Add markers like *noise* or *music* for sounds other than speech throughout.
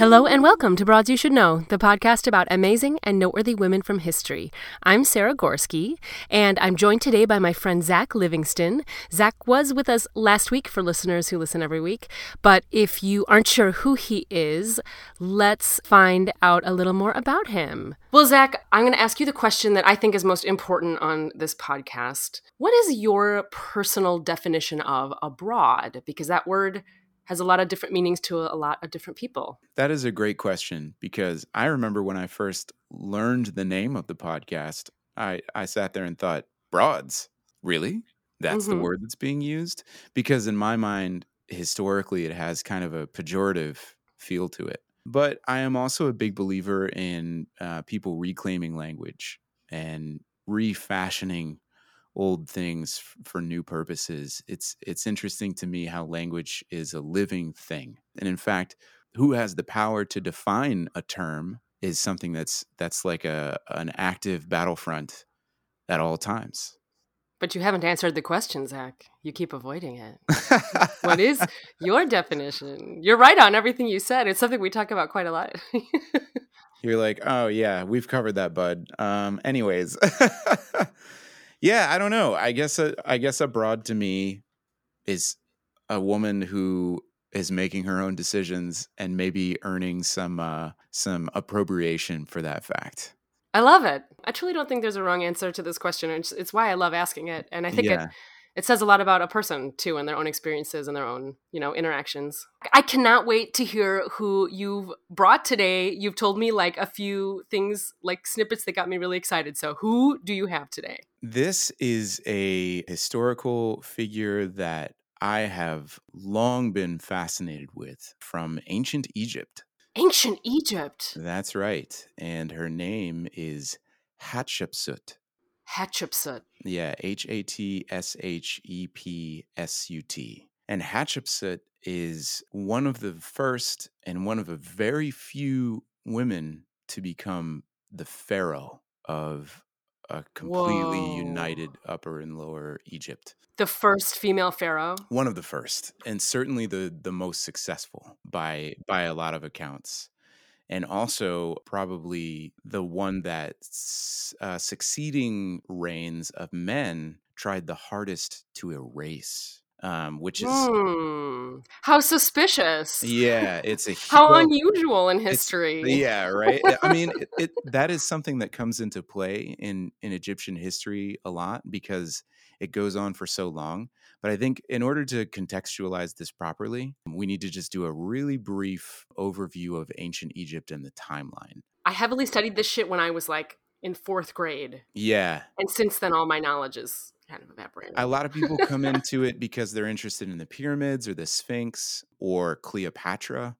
Hello and welcome to Broads You Should Know, the podcast about amazing and noteworthy women from history. I'm Sarah Gorski, and I'm joined today by my friend Zach Livingston. Zach was with us last week for listeners who listen every week, but if you aren't sure who he is, let's find out a little more about him. Well, Zach, I'm going to ask you the question that I think is most important on this podcast. What is your personal definition of a broad? Because that word has a lot of different meanings to a lot of different people. That is a great question because I remember when I first learned the name of the podcast, I, I sat there and thought, broads, really? That's Mhm. the word that's being used? Because in my mind, historically, it has kind of a pejorative feel to it. But I am also a big believer in uh, people reclaiming language and refashioning old things f- for new purposes. It's it's interesting to me how language is a living thing. And in fact, who has the power to define a term is something that's that's like a an active battlefront at all times. But you haven't answered the question, Zach. You keep avoiding it. What *laughs* is your definition? You're right on everything you said. It's something we talk about quite a lot. *laughs* You're like, "Oh yeah, we've covered that, bud." Um anyways. *laughs* yeah, I don't know. I guess a, I guess abroad to me is a woman who is making her own decisions and maybe earning some uh some appropriation for that fact. I love it. I truly don't think there's a wrong answer to this question. It's, it's why I love asking it. And I think yeah. it, it says a lot about a person too and their own experiences and their own, you know, interactions. I cannot wait to hear who you've brought today. You've told me like a few things, like snippets that got me really excited. So who do you have today? This is a historical figure that I have long been fascinated with from ancient Egypt. Ancient Egypt. That's right. And her name is Hatshepsut. Hatshepsut. Yeah, H A T S H E P S U T. And Hatshepsut is one of the first and one of the very few women to become the pharaoh of a completely Whoa. united upper and lower Egypt. The first female pharaoh. One of the first, and certainly the the most successful by by a lot of accounts, and also probably the one that uh, succeeding reigns of men tried the hardest to erase, um, which is Hmm. How suspicious. yeah, it's a *laughs* How well, unusual in history. Yeah, right. I mean, it, it that is something that comes into play in in Egyptian history a lot because it goes on for so long. But I think in order to contextualize this properly, we need to just do a really brief overview of ancient Egypt and the timeline. I heavily studied this shit when I was like in fourth grade. Yeah, And since then, all my knowledge is kind of evaporated. a lot of people come *laughs* into it because they're interested in the pyramids or the Sphinx or Cleopatra.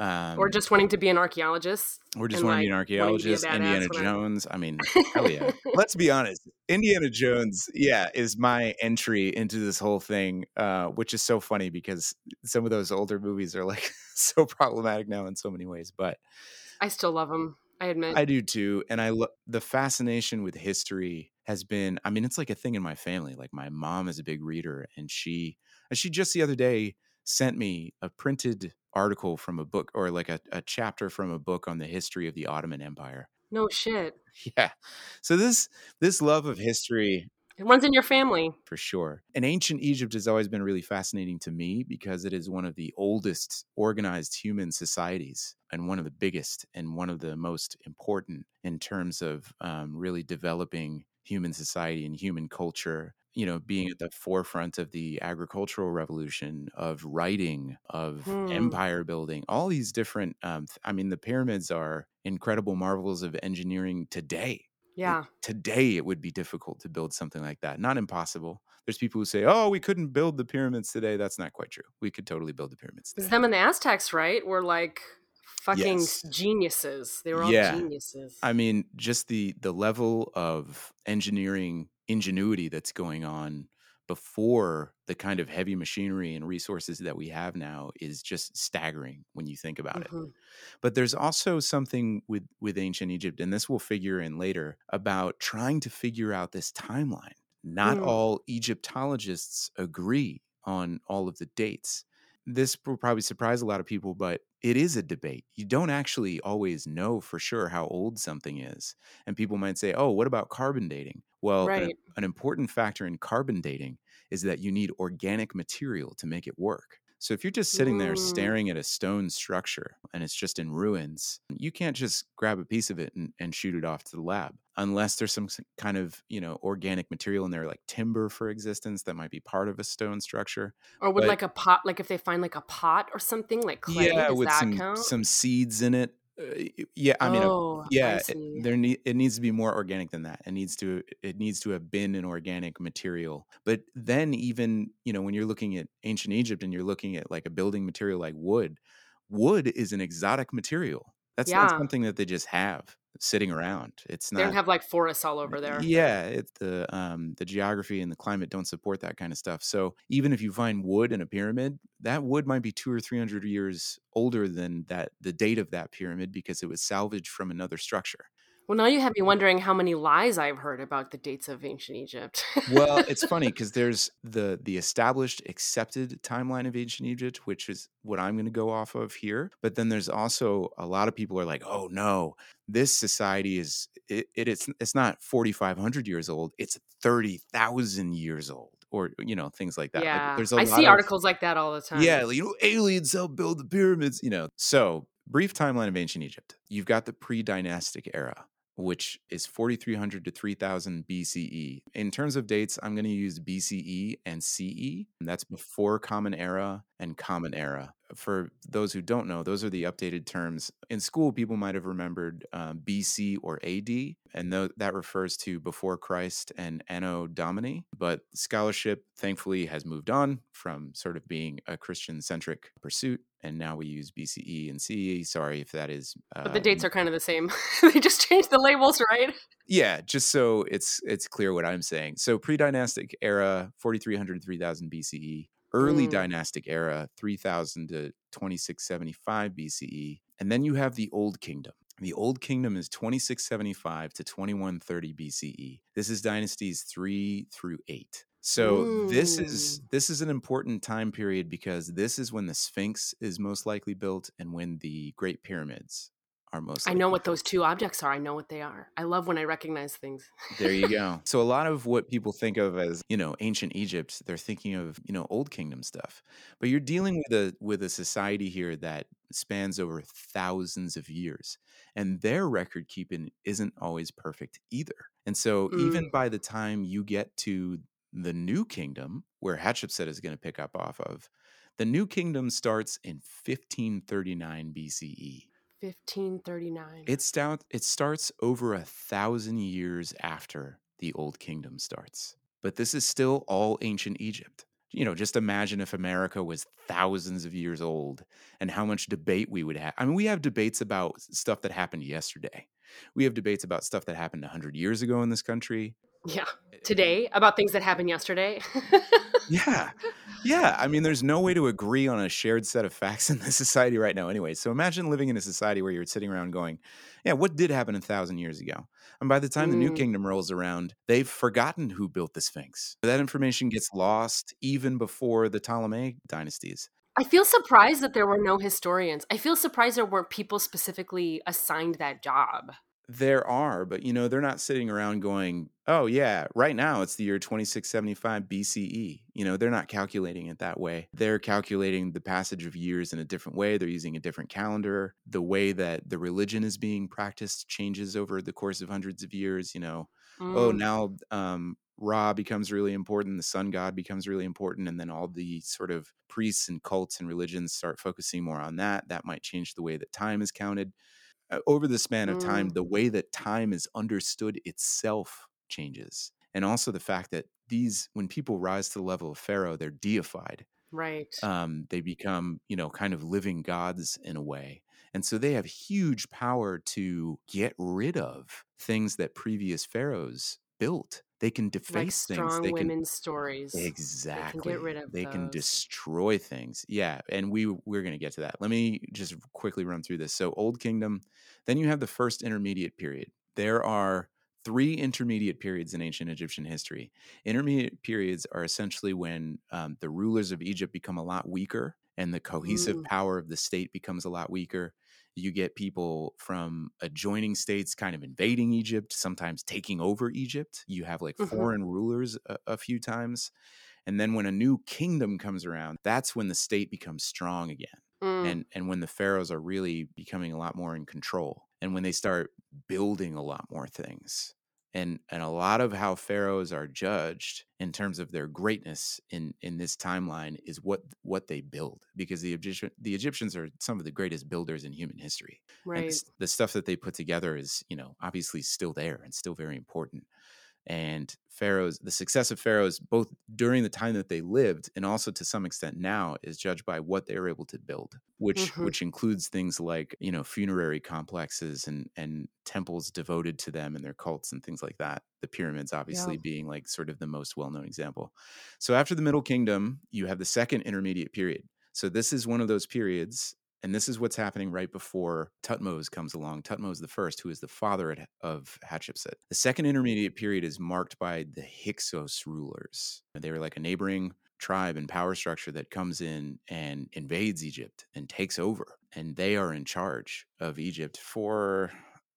Um, or just wanting to be an archaeologist. Or just wanting to be an like, to be a archaeologist, badass Indiana I- Jones. I mean, hell yeah. *laughs* Let's be honest. Indiana Jones, yeah, is my entry into this whole thing, uh, which is so funny because some of those older movies are like *laughs* so problematic now in so many ways. But I still love them. I admit. I do too. And I lo- the fascination with history has been, I mean, it's like a thing in my family. Like my mom is a big reader and she, and she just the other day sent me a printed article from a book or like a, a chapter from a book on the history of the Ottoman Empire. no shit. *laughs* Yeah. So this this love of history It runs in your family. for sure. And ancient Egypt has always been really fascinating to me because it is one of the oldest organized human societies and one of the biggest and one of the most important in terms of um, really developing human society and human culture. You know, being at the forefront of the agricultural revolution, of writing, of Hmm. empire building, all these different. Um, th- I mean, the pyramids are incredible marvels of engineering today Yeah. today it would be difficult to build something like that. Not impossible. There's people who say, "Oh, we couldn't build the pyramids today." That's not quite true. We could totally build the pyramids. Today. them and the Aztecs, right, were like fucking Yes. geniuses. They were all Yeah. geniuses. I mean, just the the level of engineering ingenuity that's going on before the kind of heavy machinery and resources that we have now is just staggering when you think about it. Mhm. But there's also something with with ancient Egypt, and this will figure in later about trying to figure out this timeline. Not Mm. all Egyptologists agree on all of the dates. This will probably surprise a lot of people, but it is a debate. You don't actually always know for sure how old something is. And people might say, oh, what about carbon dating? Well, an- Right. an important factor in carbon dating is that you need organic material to make it work. So if you're just sitting there Mm. staring at a stone structure and it's just in ruins, you can't just grab a piece of it and, and shoot it off to the lab unless there's some kind of, you know, organic material in there like timber for existence that might be part of a stone structure. Or would But- like a pot, like if they find like a pot or something like clay, yeah, does with that some count? some seeds in it. Uh, yeah, I mean, oh, yeah, it, there need it needs to be more organic than that. It needs to it needs to have been an organic material. But then even you know when you're looking at ancient Egypt and you're looking at like a building material like wood, wood is an exotic material. That's not something that they just have sitting around. It's not. They don't have like forests all over there. Yeah, it's the um the geography and the climate don't support that kind of stuff. So even if you find wood in a pyramid, that wood might be two or three hundred years older than that the date of that pyramid because it was salvaged from another structure. Well, now you have me wondering how many lies I've heard about the dates of ancient Egypt. Well, it's *laughs* funny because there's the the established accepted timeline of ancient Egypt, which is what I'm going to go off of here. But then there's also a lot of people are like, "Oh no, this society is it, it it's it's not 4,500 years old; it's 30,000 years old." Or you know things like that. Like, yeah, there's a I see of- articles like that all the time. Yeah, like, you know, aliens helped build the pyramids, you know. So, brief timeline of ancient Egypt. You've got the pre dynastic era, which is 4300 to 3000 BCE. In terms of dates, I'm going to use BCE and CE. And that's before Common Era and Common Era. For those who don't know, those are the updated terms. In school, people might have remembered um, BC or AD, and tho- that refers to before Christ and Anno Domini. But scholarship, thankfully, has moved on from sort of being a Christian centric pursuit. And now we use BCE and CE. Sorry if that is. Uh, but the dates are kind of the same. *laughs* they just changed the labels, right? yeah, just so it's it's clear what I'm saying. So pre-dynastic era, 4300 3000 BCE. Early Mm. dynastic era, 3000 to 2675 BCE. And then you have the Old Kingdom. The Old Kingdom is 2675 to 2130 BCE. This is dynasties 3 through 8. So this is this is an important time period because this is when the Sphinx is most likely built and when the Great Pyramids are most I know what those two objects are. I know what they are. I love when I recognize things. there you *laughs* go. So a lot of what people think of as, you know, ancient Egypt, they're thinking of, you know, old kingdom stuff. But you're dealing with a with a society here that spans over thousands of years. And their record keeping isn't always perfect either. And so even mm. by the time you get to the new kingdom, where Hatshepsut is going to pick up off of, the new kingdom starts in 1539 BCE. 1539. It stout it starts over a thousand years after the Old Kingdom starts. But this is still all ancient Egypt. You know, just imagine if America was thousands of years old and how much debate we would have. I mean, we have debates about stuff that happened yesterday. We have debates about stuff that happened 100 years ago in this country. Yeah. Today, about things that happened yesterday. *laughs* Yeah. Yeah. I mean, there's no way to agree on a shared set of facts in this society right now, anyway. So imagine living in a society where you're sitting around going, yeah, what did happen a thousand years ago? And by the time the new Mm. kingdom rolls around, they've forgotten who built the Sphinx. That information gets lost even before the Ptolemaic dynasties. I feel surprised that there were no historians. I feel surprised there weren't people specifically assigned that job. There are, but you know, they're not sitting around going, oh, yeah, right now it's the year 2675 BCE. E." You know, they're not calculating it that way. They're calculating the passage of years in a different way. They're using a different calendar. The way that the religion is being practiced changes over the course of hundreds of years. You know, oh, Mm. now um, Ra becomes really important, the sun god becomes really important, and then all the sort of priests and cults and religions start focusing more on that. That might change the way that time is counted over the span of time, Mm. the way that time is understood itself changes. And also the fact that these, when people rise to the level of Pharaoh, they're deified. Right. Um, they become, you know, kind of living gods in a way. And so they have huge power to get rid of things that previous pharaohs built They can like deface things. strong They can women's stories. exactly. rid of They can destroy things. Yeah, and we we're going to get to that. Let me just quickly run through this. So Old Kingdom, then you have the first intermediate period. There are three intermediate periods in ancient Egyptian history. Intermediate periods are essentially when um, the rulers of Egypt become a lot weaker and the cohesive Mm. power of the state becomes a lot weaker. You get people from adjoining states kind of invading Egypt, sometimes taking over Egypt. You have like Mhm. foreign rulers a, a few times. And then when a new kingdom comes around, that's when the state becomes strong again Mm. and and when the pharaohs are really becoming a lot more in control and when they start building a lot more things and and a lot of how pharaohs are judged in terms of their greatness in in this timeline is what what they build because the Egyptian the Egyptians are some of the greatest builders in human history right. s- the stuff that they put together is you know obviously still there and still very important and pharaohs the success of pharaohs both during the time that they lived and also to some extent now is judged by what they were able to build which Mhm. which includes things like you know funerary complexes and and temples devoted to them and their cults and things like that the pyramids obviously being like sort of the most well-known example. So after the middle kingdom you have the second intermediate period. So this is one of those periods and this is what's happening right before Tutmos comes along. Tutmos the first, who is the father of Hatshepsut. The second intermediate period is marked by the Hyksos rulers. They were like a neighboring tribe and power structure that comes in and invades Egypt and takes over. And they are in charge of Egypt for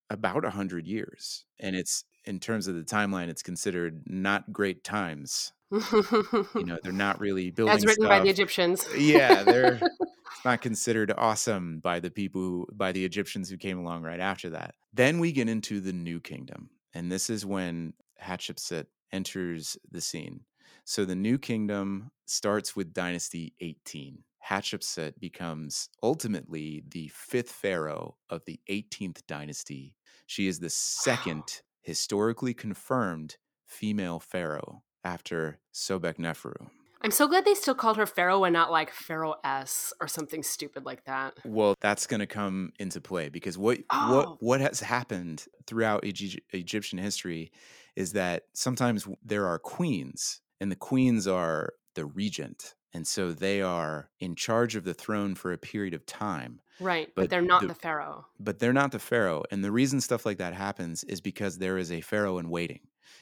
about a 100 years. And it's in terms of the timeline, it's considered not great times. You know, they're not *laughs* really building As written by the. Egyptians. Yeah, they're *laughs* it's not considered awesome by the people who, by the Egyptians who came along right after that. Then we get into the new kingdom, and this is when Hatshepsut enters the scene. So the new kingdom starts with dynasty 18. Hatshepsut becomes ultimately the fifth pharaoh of the 18th dynasty. She is the second historically confirmed female pharaoh after Sobek Neferu. I'm so glad they still called her Pharaoh and not like Pharaoh S or something stupid like that. Well, that's going to come into play because what Oh. what what has happened throughout Egy- Egyptian history is that sometimes there are queens, and the queens are the regent, and so they are in charge of the throne for a period of time. Right. But, But they're not the- the, Pharaoh. But they're not the pharaoh, and the reason stuff like that happens is because there is a pharaoh in waiting.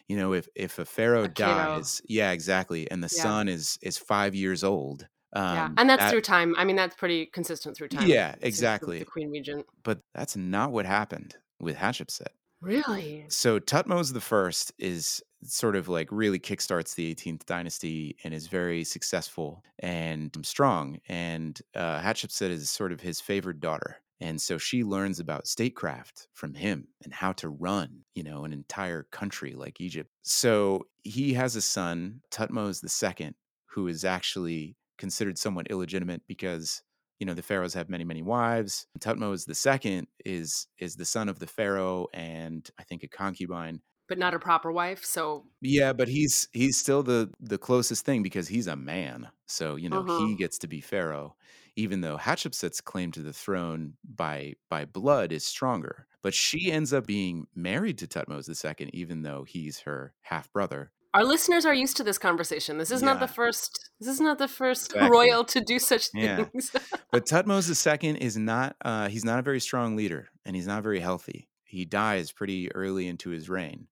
You know, if if a pharaoh A dies, yeah, exactly, and the Yeah. son is is five years old. Um, yeah. And that's that- through time. I mean, that's pretty consistent through time. Yeah, It's just the- exactly. The Queen Regent. but that's not what happened with Hatshepsut. Really? So Tutmos the First is sort of like really kickstarts the 18th dynasty and is very successful and strong. And uh, Hatshepsut is sort of his favored daughter. And so she learns about statecraft from him and how to run, you know, an entire country like Egypt. So he has a son, Tutmos II, who is actually considered somewhat illegitimate because you know the pharaohs have many many wives tutmos II is is the son of the pharaoh and i think a concubine But not a proper wife. So yeah but he's he's still the the closest thing because he's a man so you know Uh-huh. he gets to be pharaoh even though hatshepsut's claim to the throne by by blood is stronger but she ends up being married to tutmos II even though he's her half brother our listeners are used to this conversation. This is not the first. This is not the first Exactly. royal to do such Yeah. things. But *laughs* Tutmos II is not uh, he's not a very strong leader and he's not very healthy. He dies pretty early into his reign.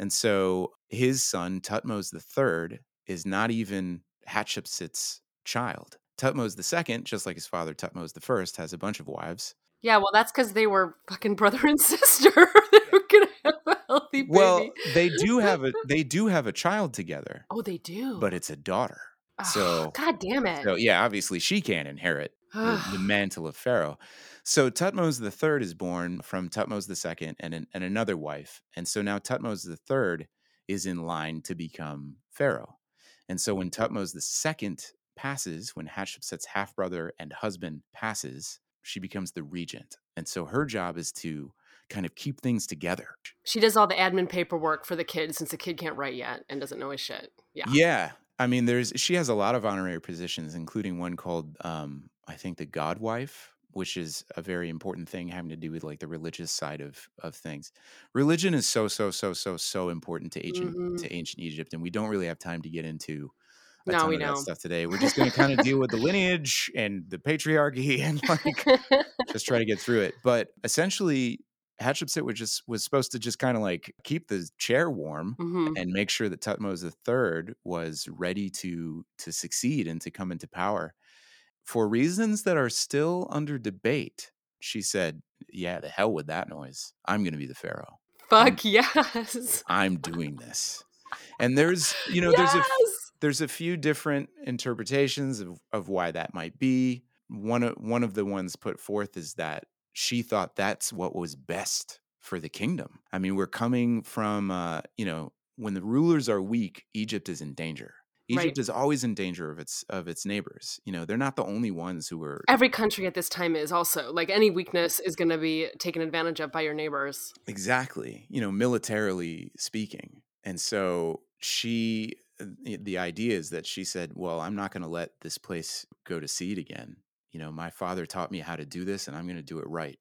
And so his son, Tutmos III, is not even Hatshepsut's child. Tutmos II, just like his father Tutmos I, has a bunch of wives. yeah. Well, that's because they were fucking brother *laughs* and sister. they were gonna have a healthy baby. Well, they do *laughs* have a they do have a child together, oh, they do. but it's a daughter. Oh, so- God damn it. So yeah, obviously she can't inherit the, the *sighs* mantle of Pharaoh. So Tutmos III is born from Tutmos II and, an, and another wife. And so now Tutmos III is in line to become Pharaoh. And so when Tutmos II passes, when Hatshepsut's half brother and husband passes, she becomes the regent. And so her job is to kind of keep things together. she does all the admin paperwork for the kid since the kid can't write yet and doesn't know his shit. Yeah. Yeah. I mean, there's she has a lot of honorary positions, including one called um, I think the God wife, which is a very important thing having to do with like the religious side of of things. Religion is so so so so so important to ancient Mhm. to ancient Egypt, and we don't really have time to get into a No, ton we of that stuff today. We're just going *laughs* to kind of deal with the lineage and the patriarchy *laughs* and like just try to get through it. But essentially, Hatshepsut was just was supposed to just kind of like keep the chair warm Mhm. and make sure that Tutmos III was ready to to succeed and to come into power. For reasons that are still under debate, she said, "Yeah, the hell with that noise. I'm going to be the pharaoh. Fuck *laughs* yes. I'm doing this." And there's, you know, there's a there's a few different interpretations of, of why that might be. One of one of the ones put forth is that she thought that's what was best for the kingdom. I mean, we're coming from uh, you know, when the rulers are weak, Egypt is in danger. Egypt Right. is always in danger of its of its neighbors. You know, they're not the only ones who are Every country at this time is also like any weakness is going to be taken advantage of by your neighbors. Exactly. You know, militarily speaking. And so she, uh, the the idea is that she said, Well, I'm not going to let this place go to seed again. You know, my father taught me how to do this and I'm going to do it right.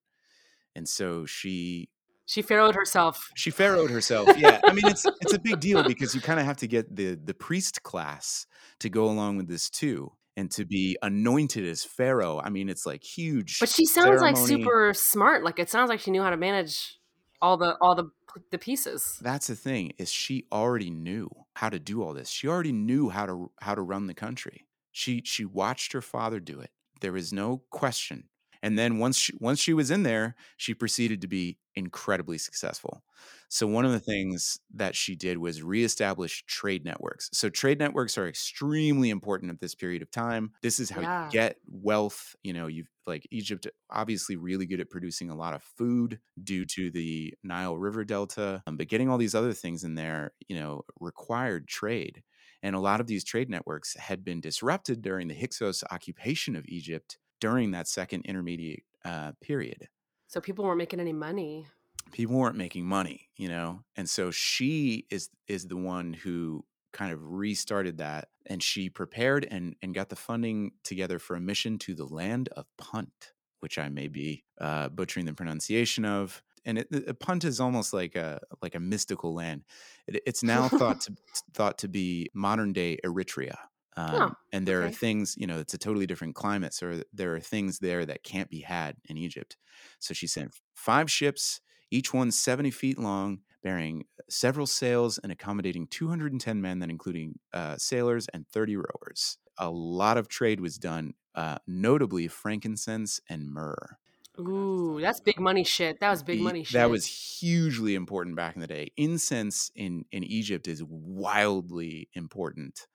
And so she She pharaohed herself. she pharaohed herself. Yeah, I mean it's it's a big deal because you kind of have to get the the priest class to go along with this too, and to be anointed as pharaoh. I mean, it's like huge. But she sounds like super smart. Like it sounds like she knew how to manage all the all the the pieces. That's the thing is she already knew how to do all this. She already knew how to how to run the country. She she watched her father do it. There is no question. And then once she, once she was in there, she proceeded to be incredibly successful. So one of the things that she did was reestablish trade networks. So trade networks are extremely important at this period of time. This is how Yeah. you get wealth. You know, you've like Egypt, obviously really good at producing a lot of food due to the Nile River Delta. Um, but getting all these other things in there, you know, required trade. And a lot of these trade networks had been disrupted during the Hyksos occupation of Egypt during that second intermediate uh, period. So people weren't making any money. people weren't making money you know? And so she is is the one who kind of restarted that and she prepared and and got the funding together for a mission to the land of punt which i may be uh, butchering the pronunciation of. And it, punt is almost like a like a mystical land. It, it's now thought *laughs* to thought to be modern day eritrea um, Oh, and there are things you know it's a totally different climate so there are things there that can't be had in egypt so she sent five ships each one 70 feet long, bearing several sails and accommodating 210 men, then including uh, sailors and 30 rowers. A lot of trade was done, uh, notably frankincense and myrrh. Ooh, that's big money shit. That was big money shit. That was hugely important back in the day. Incense in, in Egypt is wildly important.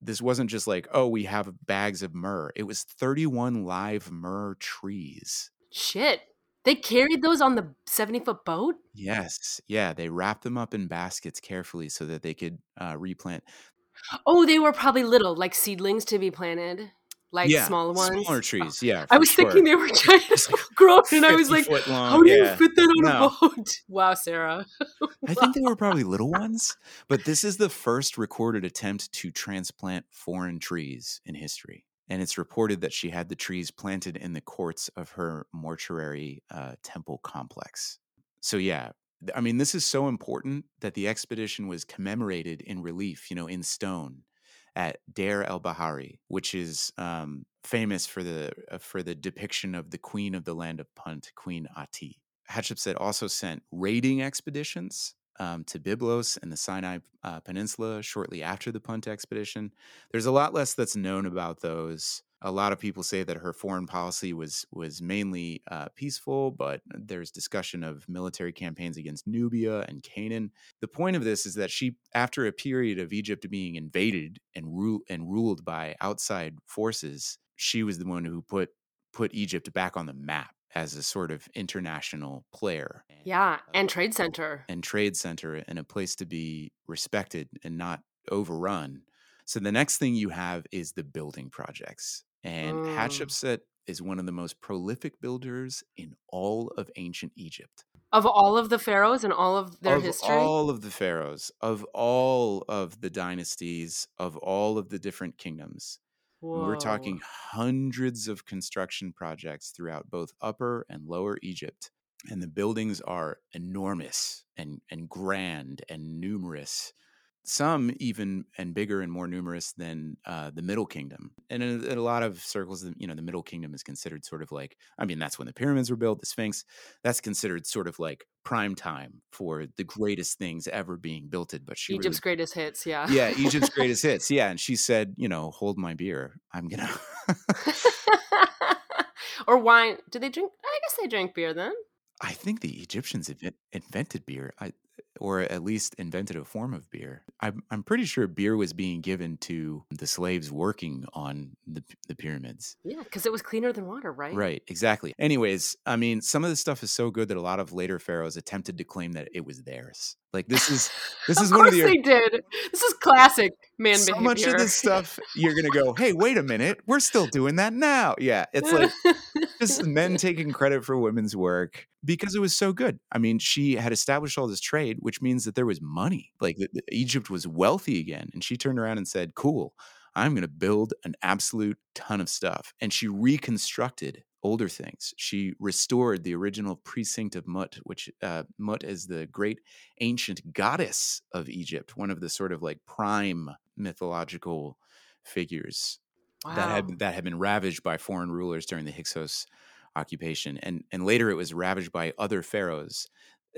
This wasn't just like, oh, we have bags of myrrh. It was 31 live myrrh trees. shit. They carried those on the 70 foot boat? Yes. Yeah. They wrapped them up in baskets carefully so that they could uh, replant. Oh, they were probably little, like seedlings to be planted, like yeah, small ones. Smaller trees. Yeah. I was sure. thinking they were giant *laughs* *laughs* grown, and I was like, long, how do you fit that on No. a boat? *laughs* Wow, Sarah. I think they were probably little ones, but this is the first recorded attempt to transplant foreign trees in history. And it's reported that she had the trees planted in the courts of her mortuary uh, temple complex. So, yeah, I mean, this is so important that the expedition was commemorated in relief, you know, in stone at Deir el Bahari, which is um, famous for the uh, for the depiction of the queen of the land of Punt, Queen Ati. Hatshepsut also sent raiding expeditions um, to Byblos and the Sinai uh, Peninsula shortly after the Punt expedition. There's a lot less that's known about those. A lot of people say that her foreign policy was was mainly uh, peaceful, but there's discussion of military campaigns against Nubia and Canaan. The point of this is that she, after a period of Egypt being invaded and rule and ruled by outside forces, she was the one who put put Egypt back on the map as a sort of international player. Yeah, and trade center. and trade center and a place to be respected and not overrun. So the next thing you have is the building projects. And Mm. Hatshepsut is one of the most prolific builders in all of ancient Egypt. Of all of the pharaohs and all of their of history? all of the pharaohs, of all of the dynasties, of all of the different kingdoms. We're talking hundreds of construction projects throughout both Upper and Lower Egypt. And the buildings are enormous and, and grand and numerous some even and bigger and more numerous than uh, the Middle Kingdom. And in, in, a lot of circles, you know, the Middle Kingdom is considered sort of like, I mean, that's when the pyramids were built, the Sphinx. That's considered sort of like prime time for the greatest things ever being built. But she Egypt's really, greatest hits, yeah, yeah, Egypt's *laughs* greatest hits, yeah. And she said, you know, hold my beer, I'm gonna. *laughs* or wine? Do they drink? I guess they drank beer then. I think the Egyptians invented beer. I, or at least invented a form of beer. I'm, I'm pretty sure beer was being given to the slaves working on the, the pyramids. Yeah, because it was cleaner than water, right? Right, exactly. Anyways, I mean, some of this stuff is so good that a lot of later pharaohs attempted to claim that it was theirs. Like this is *laughs* this is of one of the they did. This is classic man so behavior. much of this stuff you're gonna go, hey, wait a minute, we're still doing that now. Yeah, it's like just men *laughs* taking credit for women's work because it was so good. I mean, she had established all this trade, which means that there was money. Like the, the, Egypt was wealthy again, and she turned around and said, "Cool, I'm going to build an absolute ton of stuff." And she reconstructed older things. She restored the original precinct of Mut, which uh, Mut is the great ancient goddess of Egypt, one of the sort of like prime mythological figures wow. that had that had been ravaged by foreign rulers during the Hyksos occupation, and and later it was ravaged by other pharaohs.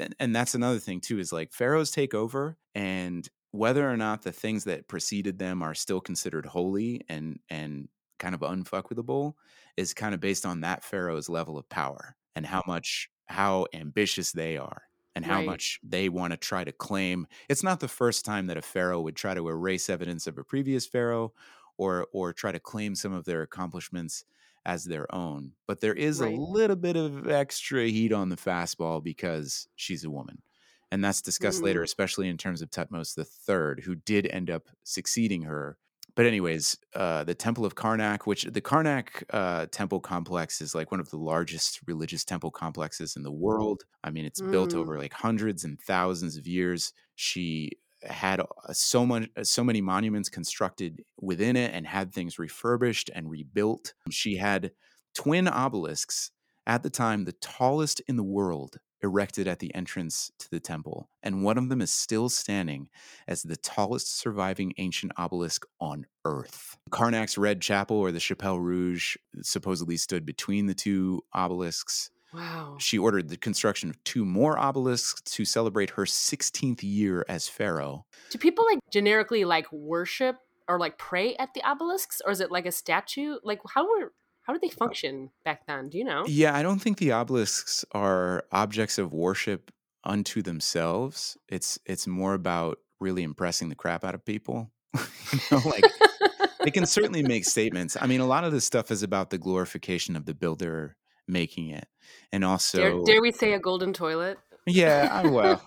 And, and that's another thing too is like pharaohs take over and whether or not the things that preceded them are still considered holy and and kind of unfuckable is kind of based on that pharaoh's level of power and how much how ambitious they are and how right. much they want to try to claim it's not the first time that a pharaoh would try to erase evidence of a previous pharaoh or or try to claim some of their accomplishments as their own but there is right. a little bit of extra heat on the fastball because she's a woman and that's discussed mm-hmm. later especially in terms of Tutmos III who did end up succeeding her but anyways, uh, the Temple of Karnak, which the Karnak uh, temple complex is like one of the largest religious temple complexes in the world. I mean, it's mm. built over like hundreds and thousands of years. She had uh, so much, uh, so many monuments constructed within it, and had things refurbished and rebuilt. She had twin obelisks at the time, the tallest in the world erected at the entrance to the temple, and one of them is still standing as the tallest surviving ancient obelisk on Earth. Karnak's Red Chapel, or the Chapelle Rouge, supposedly stood between the two obelisks. Wow. She ordered the construction of two more obelisks to celebrate her 16th year as pharaoh. Do people like generically like worship or like pray at the obelisks or is it like a statue? Like how were how did they uh, function back then? Do you know? Yeah, I don't think the obelisks are objects of worship unto themselves. It's it's more about really impressing the crap out of people. *laughs* you know, like they can certainly make statements. I mean, a lot of this stuff is about the glorification of the builder making it, and also dare, dare we say a golden toilet? Yeah, I, well,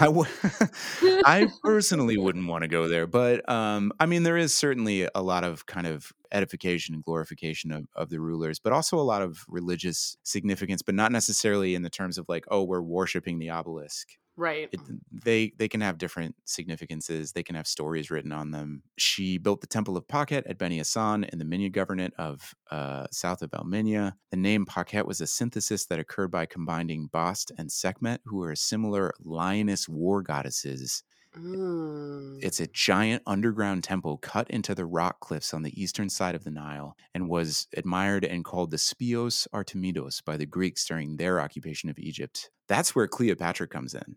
I, *laughs* w- *laughs* I personally wouldn't want to go there, but um, I mean, there is certainly a lot of kind of edification and glorification of, of the rulers, but also a lot of religious significance, but not necessarily in the terms of like, oh, we're worshiping the obelisk. Right. It, they they can have different significances. They can have stories written on them. She built the Temple of Pakhet at Beni Hassan in the Minya Governorate of uh, south of Al-Minya. The name Pakhet was a synthesis that occurred by combining Bast and Sekhmet, who are similar lioness war goddesses Mm. It's a giant underground temple cut into the rock cliffs on the eastern side of the Nile and was admired and called the Speos Artemidos by the Greeks during their occupation of Egypt. That's where Cleopatra comes in.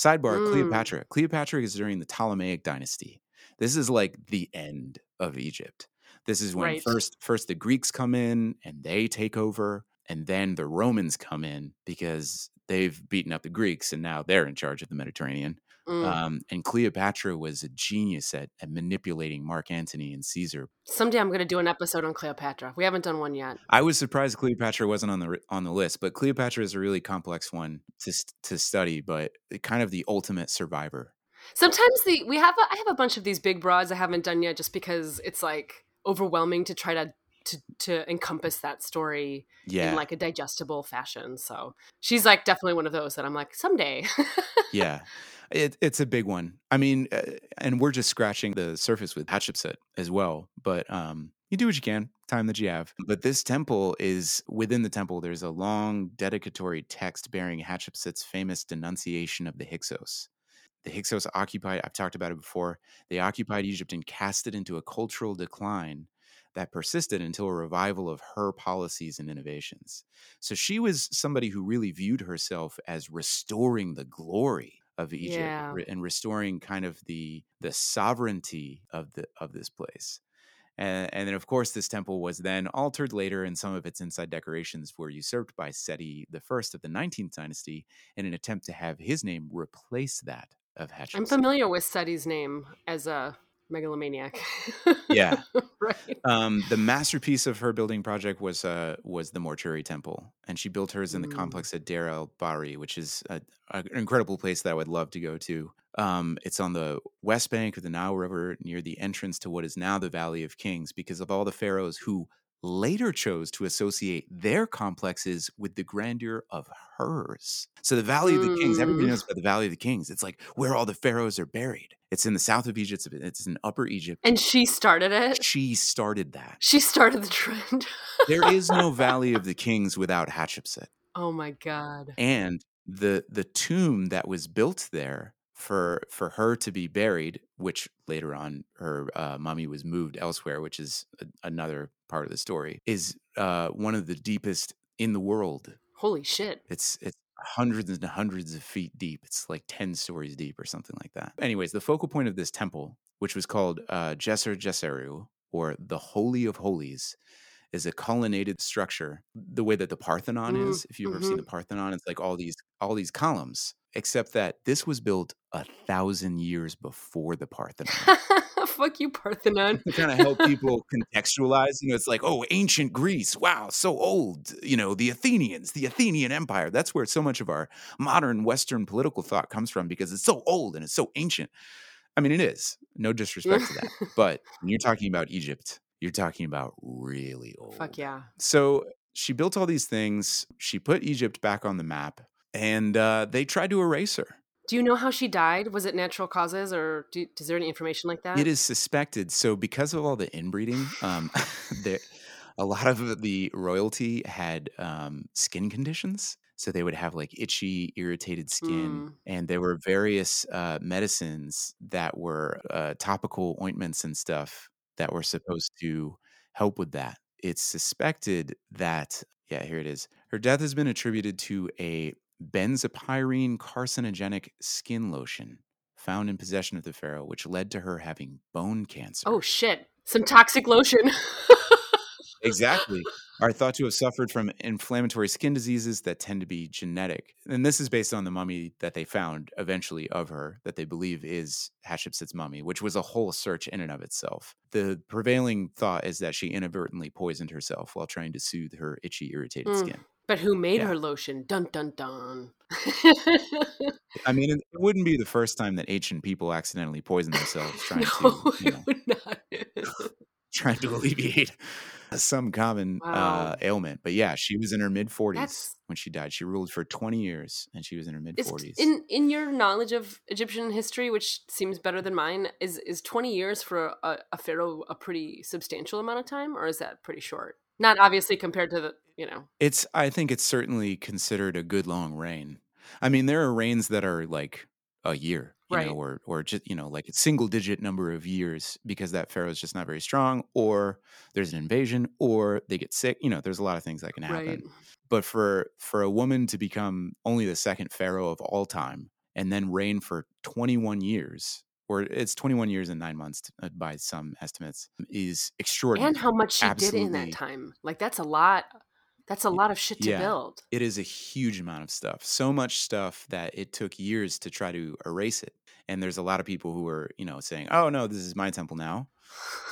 Sidebar mm. Cleopatra. Cleopatra is during the Ptolemaic dynasty. This is like the end of Egypt. This is when right. first first the Greeks come in and they take over and then the Romans come in because they've beaten up the Greeks and now they're in charge of the Mediterranean. Mm. Um, and Cleopatra was a genius at, at manipulating Mark Antony and Caesar. Someday I'm going to do an episode on Cleopatra. We haven't done one yet. I was surprised Cleopatra wasn't on the on the list, but Cleopatra is a really complex one to to study, but kind of the ultimate survivor. Sometimes the we have a, I have a bunch of these big broads I haven't done yet, just because it's like overwhelming to try to to to encompass that story yeah. in like a digestible fashion. So she's like definitely one of those that I'm like someday. yeah. *laughs* It, it's a big one. I mean, uh, and we're just scratching the surface with Hatshepsut as well. But um, you do what you can, time that you have. But this temple is within the temple. There's a long dedicatory text bearing Hatshepsut's famous denunciation of the Hyksos. The Hyksos occupied. I've talked about it before. They occupied Egypt and cast it into a cultural decline that persisted until a revival of her policies and innovations. So she was somebody who really viewed herself as restoring the glory of Egypt Yeah. and restoring kind of the the sovereignty of the of this place. And, and then, of course, this temple was then altered later, and some of its inside decorations were usurped by Seti I of the 19th dynasty in an attempt to have his name replace that of Hatshepsut. I'm familiar with Seti's name as a megalomaniac. Yeah. *laughs* right. Um, the masterpiece of her building project was uh, was the mortuary temple, and she built hers in the Mm. complex at Deir el Bahari, which is a, a- an incredible place that I would love to go to. Um, it's on the west bank of the Nile River, near the entrance to what is now the Valley of Kings, because of all the pharaohs who later chose to associate their complexes with the grandeur of hers. So the Valley of the Kings, everybody Mm. knows about the Valley of the Kings. It's like where all the pharaohs are buried. It's in the south of Egypt. It's- in Upper Egypt. And she started it. She started that. She started the trend. *laughs* There is no Valley of the Kings without Hatshepsut. oh my god. And the the tomb that was built there for for her to be buried, which later on her uh, mummy was moved elsewhere, which is a, another part of the story, is uh, one of the deepest in the world. Holy shit. It's it's hundreds and hundreds of feet deep. It's like ten stories deep or something like that. Anyways, the focal point of this temple, which was called uh, Djeser Djeseru, or the Holy of Holies, is a colonnaded structure. The way that the Parthenon Mm, is, if you've ever seen the Parthenon, it's like all these all these columns. Except that this was built a thousand years before the Parthenon *laughs* Fuck you, Parthenon. to kind of help *laughs* people contextualize. You know, it's like, oh, ancient Greece, wow, so old. You know, the Athenians, the Athenian Empire. That's where so much of our modern Western political thought comes from because it's so old and it's so ancient. I mean, it is. No disrespect to that. *laughs* But when you're talking about Egypt, you're talking about really old. Fuck yeah. So she built all these things. She put Egypt back on the map, and uh, they tried to erase her. Do you know how she died? Was it natural causes, or do, is there any information like that? It is suspected. So because of all the inbreeding, um, *laughs* there, a lot of the royalty had um, skin conditions. So they would have like itchy, irritated skin, Mm. and there were various uh, medicines that were uh, topical ointments and stuff that were supposed to help with that. It's suspected that, yeah, here it is. Her death has been attributed to a benzopyrene carcinogenic skin lotion found in possession of the pharaoh, which led to her having bone cancer. Oh shit! Some toxic lotion. *laughs* exactly. Are thought to have suffered from inflammatory skin diseases that tend to be genetic. And this is based on the mummy that they found eventually of her, that they believe is Hatshepsut's mummy, which was a whole search in and of itself. The prevailing thought is that she inadvertently poisoned herself while trying to soothe her itchy, irritated Mm. skin. But who made Yeah. her lotion? Dun dun dun. I mean, it wouldn't be the first time that ancient people accidentally poison themselves *laughs* trying no, to, you know, *laughs* trying to alleviate *laughs* some common Wow. uh, ailment. But yeah, she was in her mid 40s when she died. She ruled for 20 years and she was in her mid forties. in in your knowledge of Egyptian history, which seems better than mine, is is twenty years for a, a pharaoh a pretty substantial amount of time, or is that pretty short? Not obviously compared to the you know. It's I think it's certainly considered a good long reign. I mean, there are reigns that are like a year, you Right. know, or or just you know like a single digit number of years because that pharaoh is just not very strong, or there's an invasion, or they get sick. You know, there's a lot of things that can happen. Right. But for for a woman to become only the second pharaoh of all time and then reign for 21 years, or it's 21 years and nine months uh, by some estimates, is extraordinary. And how much she did in that time. Like that's a lot. That's a lot of shit to yeah. build. It is a huge amount of stuff. So much stuff that it took years to try to erase it. And there's a lot of people who are, you know, saying, "Oh no, this is my temple now."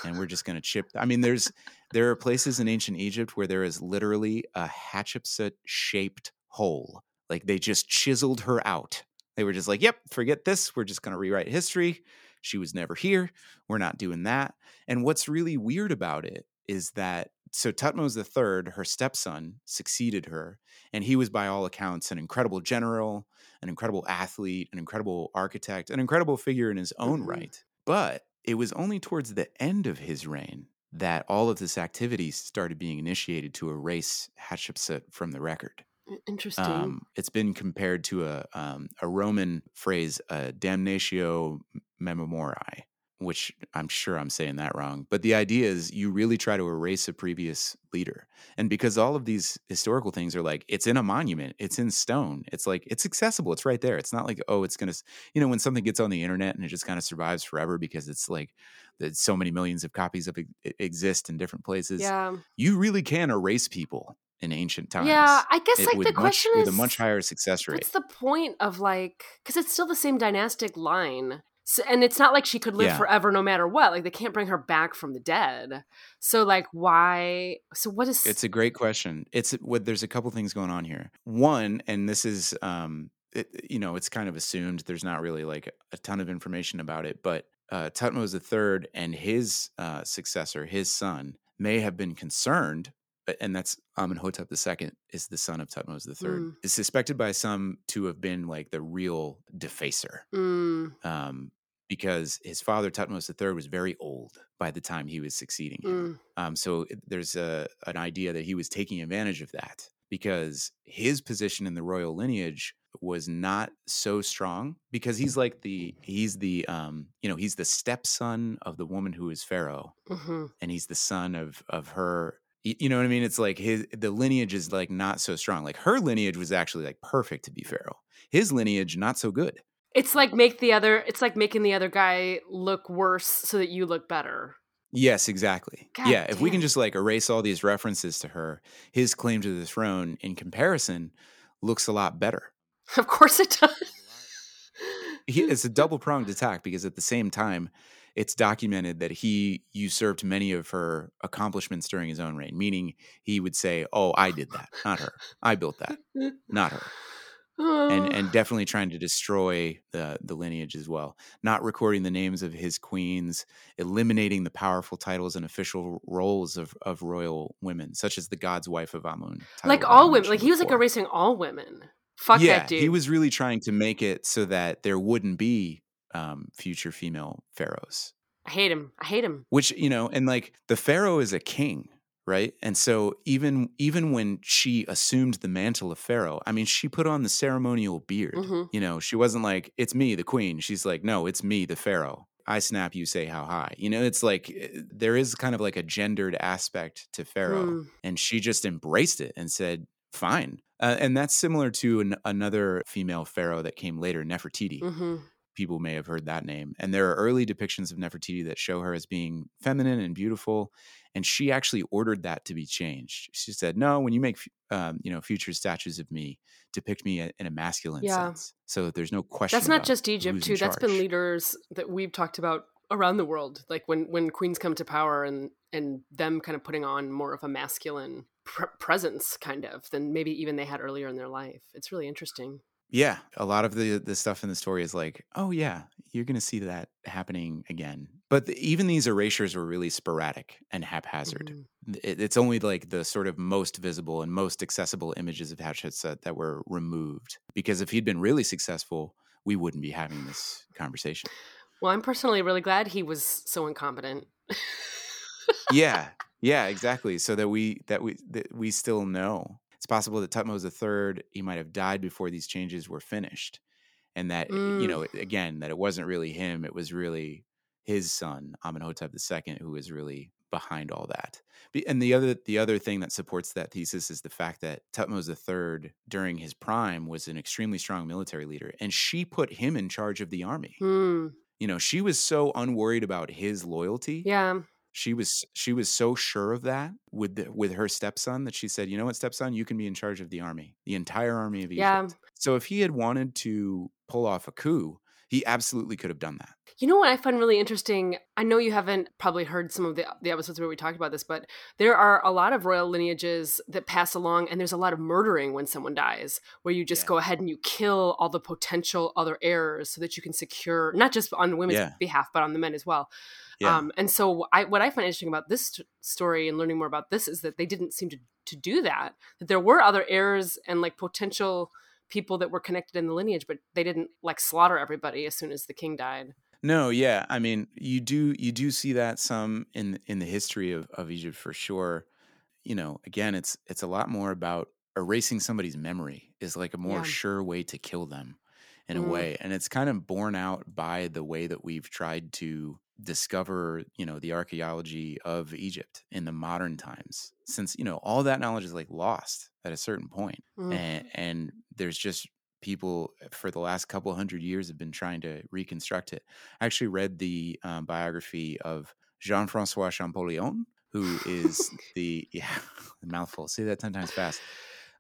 And we're just going to chip. I mean, there's there are places in ancient Egypt where there is literally a Hatshepsut shaped hole. Like they just chiseled her out. They were just like, "Yep, forget this. We're just going to rewrite history. She was never here. We're not doing that." And what's really weird about it is that so Tutmos III, her stepson, succeeded her, and he was by all accounts an incredible general, an incredible athlete, an incredible architect, an incredible figure in his own Mhm. right. But it was only towards the end of his reign that all of this activity started being initiated to erase Hatshepsut from the record. Interesting. Um, it's been compared to a um, a Roman phrase, uh, "damnatio memorae," which I'm sure I'm saying that wrong. But the idea is you really try to erase a previous leader, and because all of these historical things are like it's in a monument, it's in stone, it's like it's accessible, it's right there. It's not like oh, it's gonna, you know, when something gets on the internet and it just kind of survives forever because it's like that so many millions of copies of it exist in different places. yeah. You really can erase people in ancient times Yeah. I guess it like the much- question with is a much higher success rate. What's the point of like, because it's still the same dynastic line. So, and it's not like she could live Yeah. forever no matter what. Like they can't bring her back from the dead. So like why? So what is? It's a great question. It's what there's a couple things going on here. One, and this is um it, you know, it's kind of assumed there's not really like a ton of information about it, but uh Tutmos III and his uh successor, his son, may have been concerned and that's Amenhotep II is the son of Tutmos III. Mm. Is suspected by some to have been like the real defacer. Mm, Um because his father Tutmos III was very old by the time he was succeeding him. mm, Um, so there's a an idea that he was taking advantage of that because his position in the royal lineage was not so strong because he's like the he's the um you know he's the stepson of the woman who is pharaoh hmm and he's the son of of her you know what i mean it's like his the lineage is like not so strong like her lineage was actually like perfect to be pharaoh his lineage not so good It's like make the other. It's like making the other guy look worse so that you look better. Yes, exactly. God yeah, if we can just like erase all these references to her, his claim to the throne in comparison looks a lot better. Of course it does. He, it's a *laughs* double pronged attack because at the same time, it's documented that he usurped many of her accomplishments during his own reign, meaning he would say, Oh, I did that, not her. I built that, not her. *laughs* Oh. and and definitely trying to destroy the the lineage as well. Not recording the names of his queens, eliminating the powerful titles and official roles of of royal women, such as the god's wife of Amun. like all women. Like he was like erasing all women. Fuck yeah, that dude. he was really trying to make it so that there wouldn't be um, future female pharaohs. I hate him. I hate him. Which you know, and like the pharaoh is a king, right? And so even even when she assumed the mantle of pharaoh, I mean, she put on the ceremonial beard. Mhm. You know, she wasn't like, "It's me, the queen." She's like, "No, it's me, the pharaoh." I snap, you say how high. You know, it's like eh, there is kind of like a gendered aspect to pharaoh, Hmm. and she just embraced it and said, "Fine." Uh, and that's similar to an, another female pharaoh that came later, Nefertiti hmm people may have heard that name. And there are early depictions of Nefertiti that show her as being feminine and beautiful. And she actually ordered that to be changed. She said, "No, when you make um, you know future statues of me, depict me in a masculine Yeah. sense, so that there's no question." That's not just Egypt too. That's been leaders that we've talked about around the world. Like when when queens come to power and and them kind of putting on more of a masculine pre- presence, kind of than maybe even they had earlier in their life. It's really interesting. Yeah, a lot of the the stuff in the story is like, oh yeah, you're going to see that happening again. But the, even these erasures were really sporadic and haphazard. Mhm. It, it's only like the sort of most visible and most accessible images of Hatshepsut that were removed. Because if he'd been really successful, we wouldn't be having this conversation. Well, I'm personally really glad he was so incompetent. yeah, yeah, exactly. So that we that we that we still know it's possible that Tutmos III he might have died before these changes were finished, and that Mm. you know again that it wasn't really him; it was really his son Amenhotep II who was really behind all that. And the other the other thing that supports that thesis is the fact that Tutmos III during his prime was an extremely strong military leader, and she put him in charge of the army. Hmm. You know, she was so unworried about his loyalty Yeah. She was she was so sure of that with the, with her stepson that she said, "You know what, stepson, you can be in charge of the army, the entire army of Egypt." Yeah. So if he had wanted to pull off a coup, he absolutely could have done that. You know what I find really interesting? I know you haven't probably heard some of the, the episodes where we talked about this, but there are a lot of royal lineages that pass along, and there's a lot of murdering when someone dies, where you just Yeah. go ahead and you kill all the potential other heirs so that you can secure, not just on women's Yeah. behalf, but on the men as well. Yeah. Um, and so I, what I find interesting about this st- story and learning more about this is that they didn't seem to, to do that, that there were other heirs and like potential people that were connected in the lineage, but they didn't like slaughter everybody as soon as the king died. No, yeah. I mean, you do you do see that some in in the history of, of Egypt for sure. You know, again, it's it's a lot more about erasing somebody's memory is like a more Yeah. sure way to kill them in a Mm. way. And it's kind of borne out by the way that we've tried to discover, you know, the archaeology of Egypt in the modern times. Since, you know, all that knowledge is like lost at a certain point. Mm. And and there's just people for the last couple hundred years have been trying to reconstruct it. I actually read the um, biography of Jean Francois Champollion, who is *laughs* the *laughs* yeah mouthful. Say that ten times fast.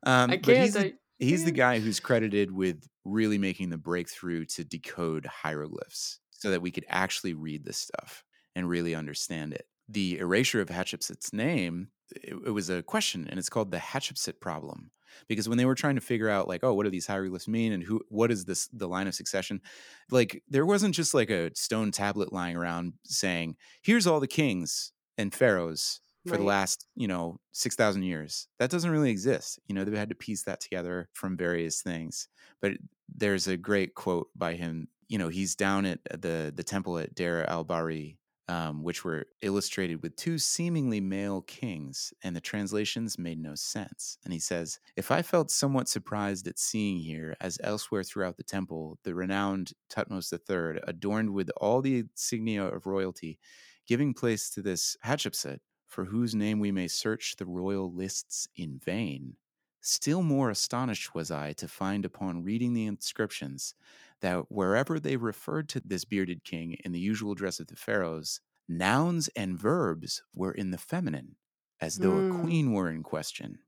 Um, I but can't. he's I, he's the guy who's credited with really making the breakthrough to decode hieroglyphs, so that we could actually read this stuff and really understand it. The erasure of Hatshepsut's name it, it was a question, and it's called the Hatshepsut problem because when they were trying to figure out like oh what do these hieroglyphs mean and who what is this the line of succession? Like there wasn't just like a stone tablet lying around saying here's all the kings and pharaohs for the last you know 6000 years. That doesn't really exist. You know they had to piece that together from various things but there's a great quote by him you know he's down at the the temple at Deir el Bahari um, which were illustrated with two seemingly male kings, and the translations made no sense. And he says, If I felt somewhat surprised at seeing here, as elsewhere throughout the temple, the renowned Tutmos III, adorned with all the insignia of royalty, giving place to this Hatshepsut, for whose name we may search the royal lists in vain. Still more astonished was I to find upon reading the inscriptions that wherever they referred to this bearded king in the usual dress of the pharaohs, nouns and verbs were in the feminine, as though Mm. a queen were in question.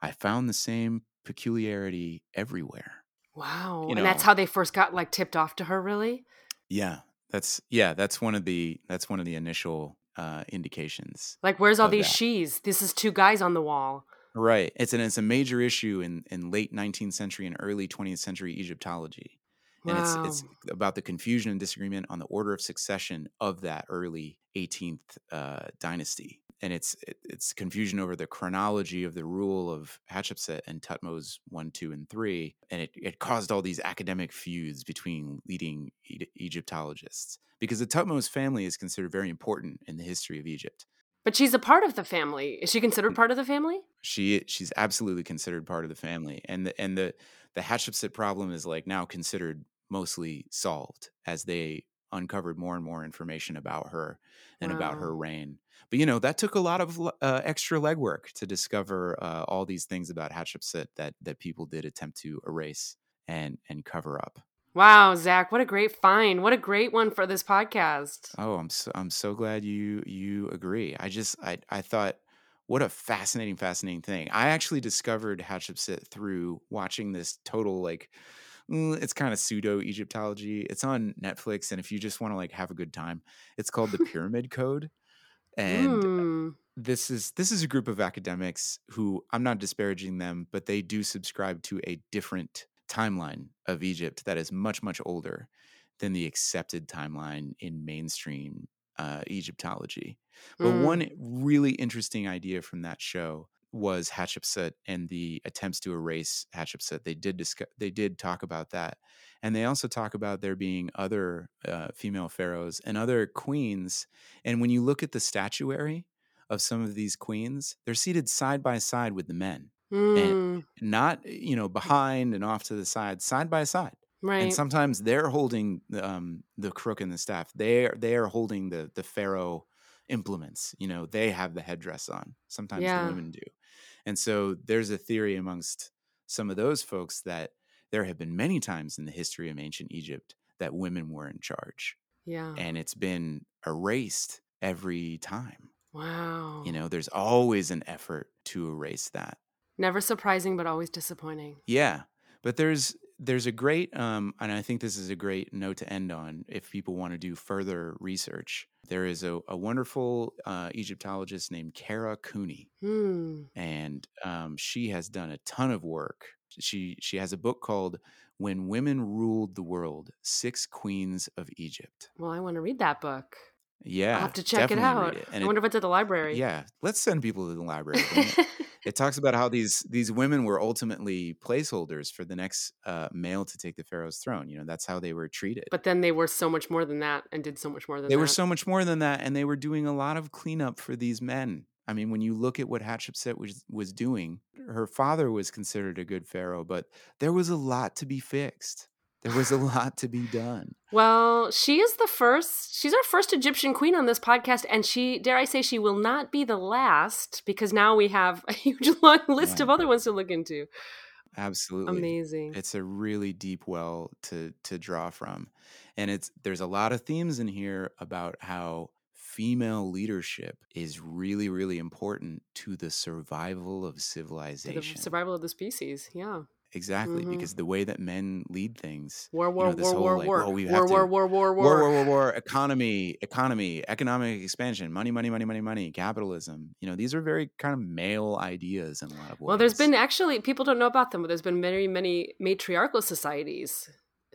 I found the same peculiarity everywhere. Wow. you and that's how they first got like tipped off to her, really? Yeah, that's yeah, that's one of the that's one of the initial uh, indications. Like, where's all these that. she's? This is two guys on the wall. Right. It's an it's a major issue in in late 19th century and early 20th century Egyptology. And it's it's about the confusion and disagreement on the order of succession of that early 18th uh, dynasty. And it's it, it's confusion over the chronology of the rule of Hatshepsut and Tutmos 1, 2, and 3. And it, it caused all these academic feuds between leading E- Egyptologists. Because the Tutmos family is considered very important in the history of Egypt. But she's a part of the family. Is she considered part of the family? she she's absolutely considered part of the family and the and the the Hatshepsut problem is like now considered mostly solved as they uncovered more and more information about her and about her reign but you know that took a lot of uh, extra legwork to discover uh, all these things about Hatshepsut that that people did attempt to erase and and cover up Wow, Zach, what a great find. What a great one for this podcast. Oh, I'm so, I'm so glad you you agree. I just I I thought what a fascinating fascinating thing. I actually discovered Hatshepsut through watching this total like mm, it's kind of pseudo Egyptology. It's on Netflix and if you just want to like have a good time, it's called The *laughs* Pyramid Code. And Mm, this is this is a group of academics who I'm not disparaging them, but they do subscribe to a different timeline of Egypt that is much much older than the accepted timeline in mainstream uh, Egyptology. But mm. one really interesting idea from that show was Hatshepsut and the attempts to erase Hatshepsut. They did discuss, they did talk about that, and they also talk about there being other uh, female pharaohs and other queens. And when you look at the statuary of some of these queens, they're seated side by side with the men, Mm, not you know behind and off to the side, side by side right. and sometimes they're holding um, the crook and the staff. They are they are holding the the pharaoh implements. You know, they have the headdress on. Sometimes Yeah. the women do, and so there's a theory amongst some of those folks that there have been many times in the history of ancient Egypt that women were in charge, yeah. and it's been erased every time. wow. You know, there's always an effort to erase that. Never surprising, but always disappointing. Yeah, but there's there's a great um, and I think this is a great note to end on if people want to do further research. There is a, a wonderful uh, Egyptologist named Kara Cooney, Hmm. and um, she has done a ton of work. She she has a book called "When Women Ruled the World: Six Queens of Egypt." Well, I want to read that book. Yeah, I'll have to check it out. it. I And it- wonder if it's at the library. yeah, let's send people to the library. *laughs* it talks about how these these women were ultimately placeholders for the next uh, male to take the pharaoh's throne. You know, that's how they were treated. but then they were so much more than that and did so much more than they that. were so much more than that, and they were doing a lot of cleanup for these men. I mean, when you look at what Hatshepsut was was doing, her father was considered a good pharaoh, but there was a lot to be fixed. There was a lot to be done. Well, she is the first. She's our first Egyptian queen on this podcast, and she, dare I say, she will not be the last because now we have a *laughs* huge long list Yeah. of other ones to look into. Absolutely. Amazing. It's a really deep well to to draw from. And it's there's a lot of themes in here about how female leadership is really really important to the survival of To the civilization. survival of the species. Yeah. Exactly, mm-hmm. because the way that men lead things, war, war, you know, this war, whole, war, like, war, oh, we war, have war, to, war, war, war, war, war, war, war, economy, economy, economic expansion, money, money, money, money, money, capitalism. You know, these are very kind of male ideas in a lot of ways. Well, there's been actually people don't know about them, but there's been many, many matriarchal societies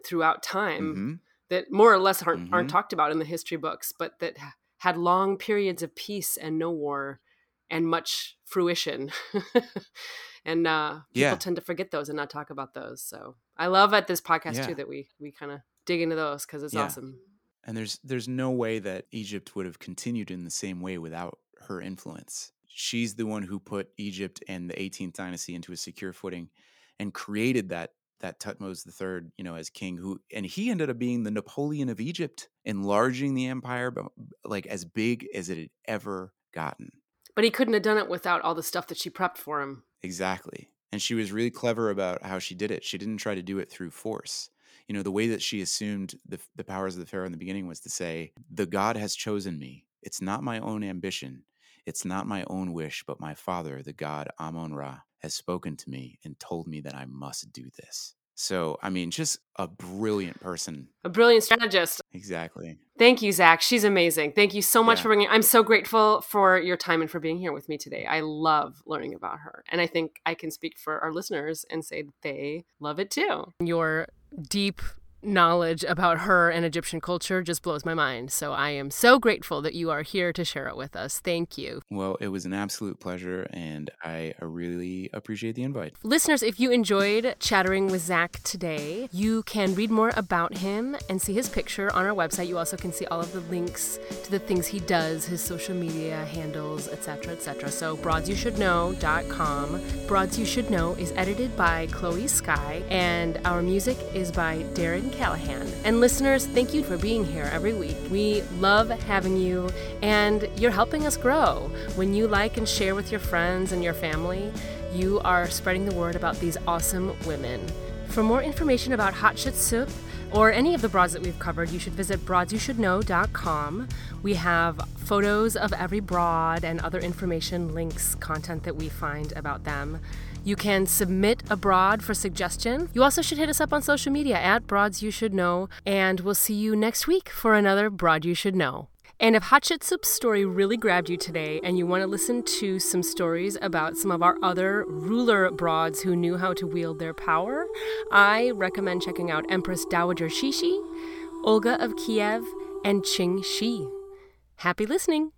throughout time mm-hmm. that more or less aren't mm-hmm. aren't talked about in the history books, but that had long periods of peace and no war and much fruition. *laughs* and uh, people Yeah. tend to forget those and not talk about those. So I love at this podcast Yeah. too that we we kind of dig into those because it's Yeah. awesome. And there's there's no way that Egypt would have continued in the same way without her influence. She's the one who put Egypt and the 18th dynasty into a secure footing and created that that Tutmos III, you know, as king who and he ended up being the Napoleon of Egypt, enlarging the empire but like as big as it had ever gotten. But he couldn't have done it without all the stuff that she prepped for him. Exactly. And she was really clever about how she did it. She didn't try to do it through force. You know, the way that she assumed the, the powers of the Pharaoh in the beginning was to say, The God has chosen me. It's not my own ambition. It's not my own wish, but my father, the God Amon Ra, has spoken to me and told me that I must do this. So, I mean, just a brilliant person. A brilliant strategist. Exactly. Thank you, Zach. She's amazing. Thank you so much Yeah. for bringing. I'm so grateful for your time and for being here with me today. I love learning about her, and I think I can speak for our listeners and say that they love it too. Your deep knowledge about her and Egyptian culture just blows my mind. So I am so grateful that you are here to share it with us. Thank you. Well, it was an absolute pleasure, and I really appreciate the invite. Listeners, if you enjoyed chattering with Zach today, you can read more about him and see his picture on our website. You also can see all of the links to the things he does, his social media handles, etc., etc. So broadsyoushouldknow.com. Broads You Should Know is edited by Chloe Sky, and our music is by Darren Callahan. And listeners, thank you for being here every week. We love having you, and you're helping us grow. When you like and share with your friends and your family, you are spreading the word about these awesome women. For more information about Hatshepsut or any of the broads that we've covered, you should visit broadsyoushouldknow.com. We have photos of every broad and other information, links, content that we find about them. You can submit a broad for suggestion. You also should hit us up on social media at Broads You Should Know, and we'll see you next week for another Broad You Should Know. And if Hatshepsut's story really grabbed you today and you want to listen to some stories about some of our other ruler broads who knew how to wield their power, I recommend checking out Empress Dowager Cixi, Olga of Kiev, and Ching Shih. Happy listening!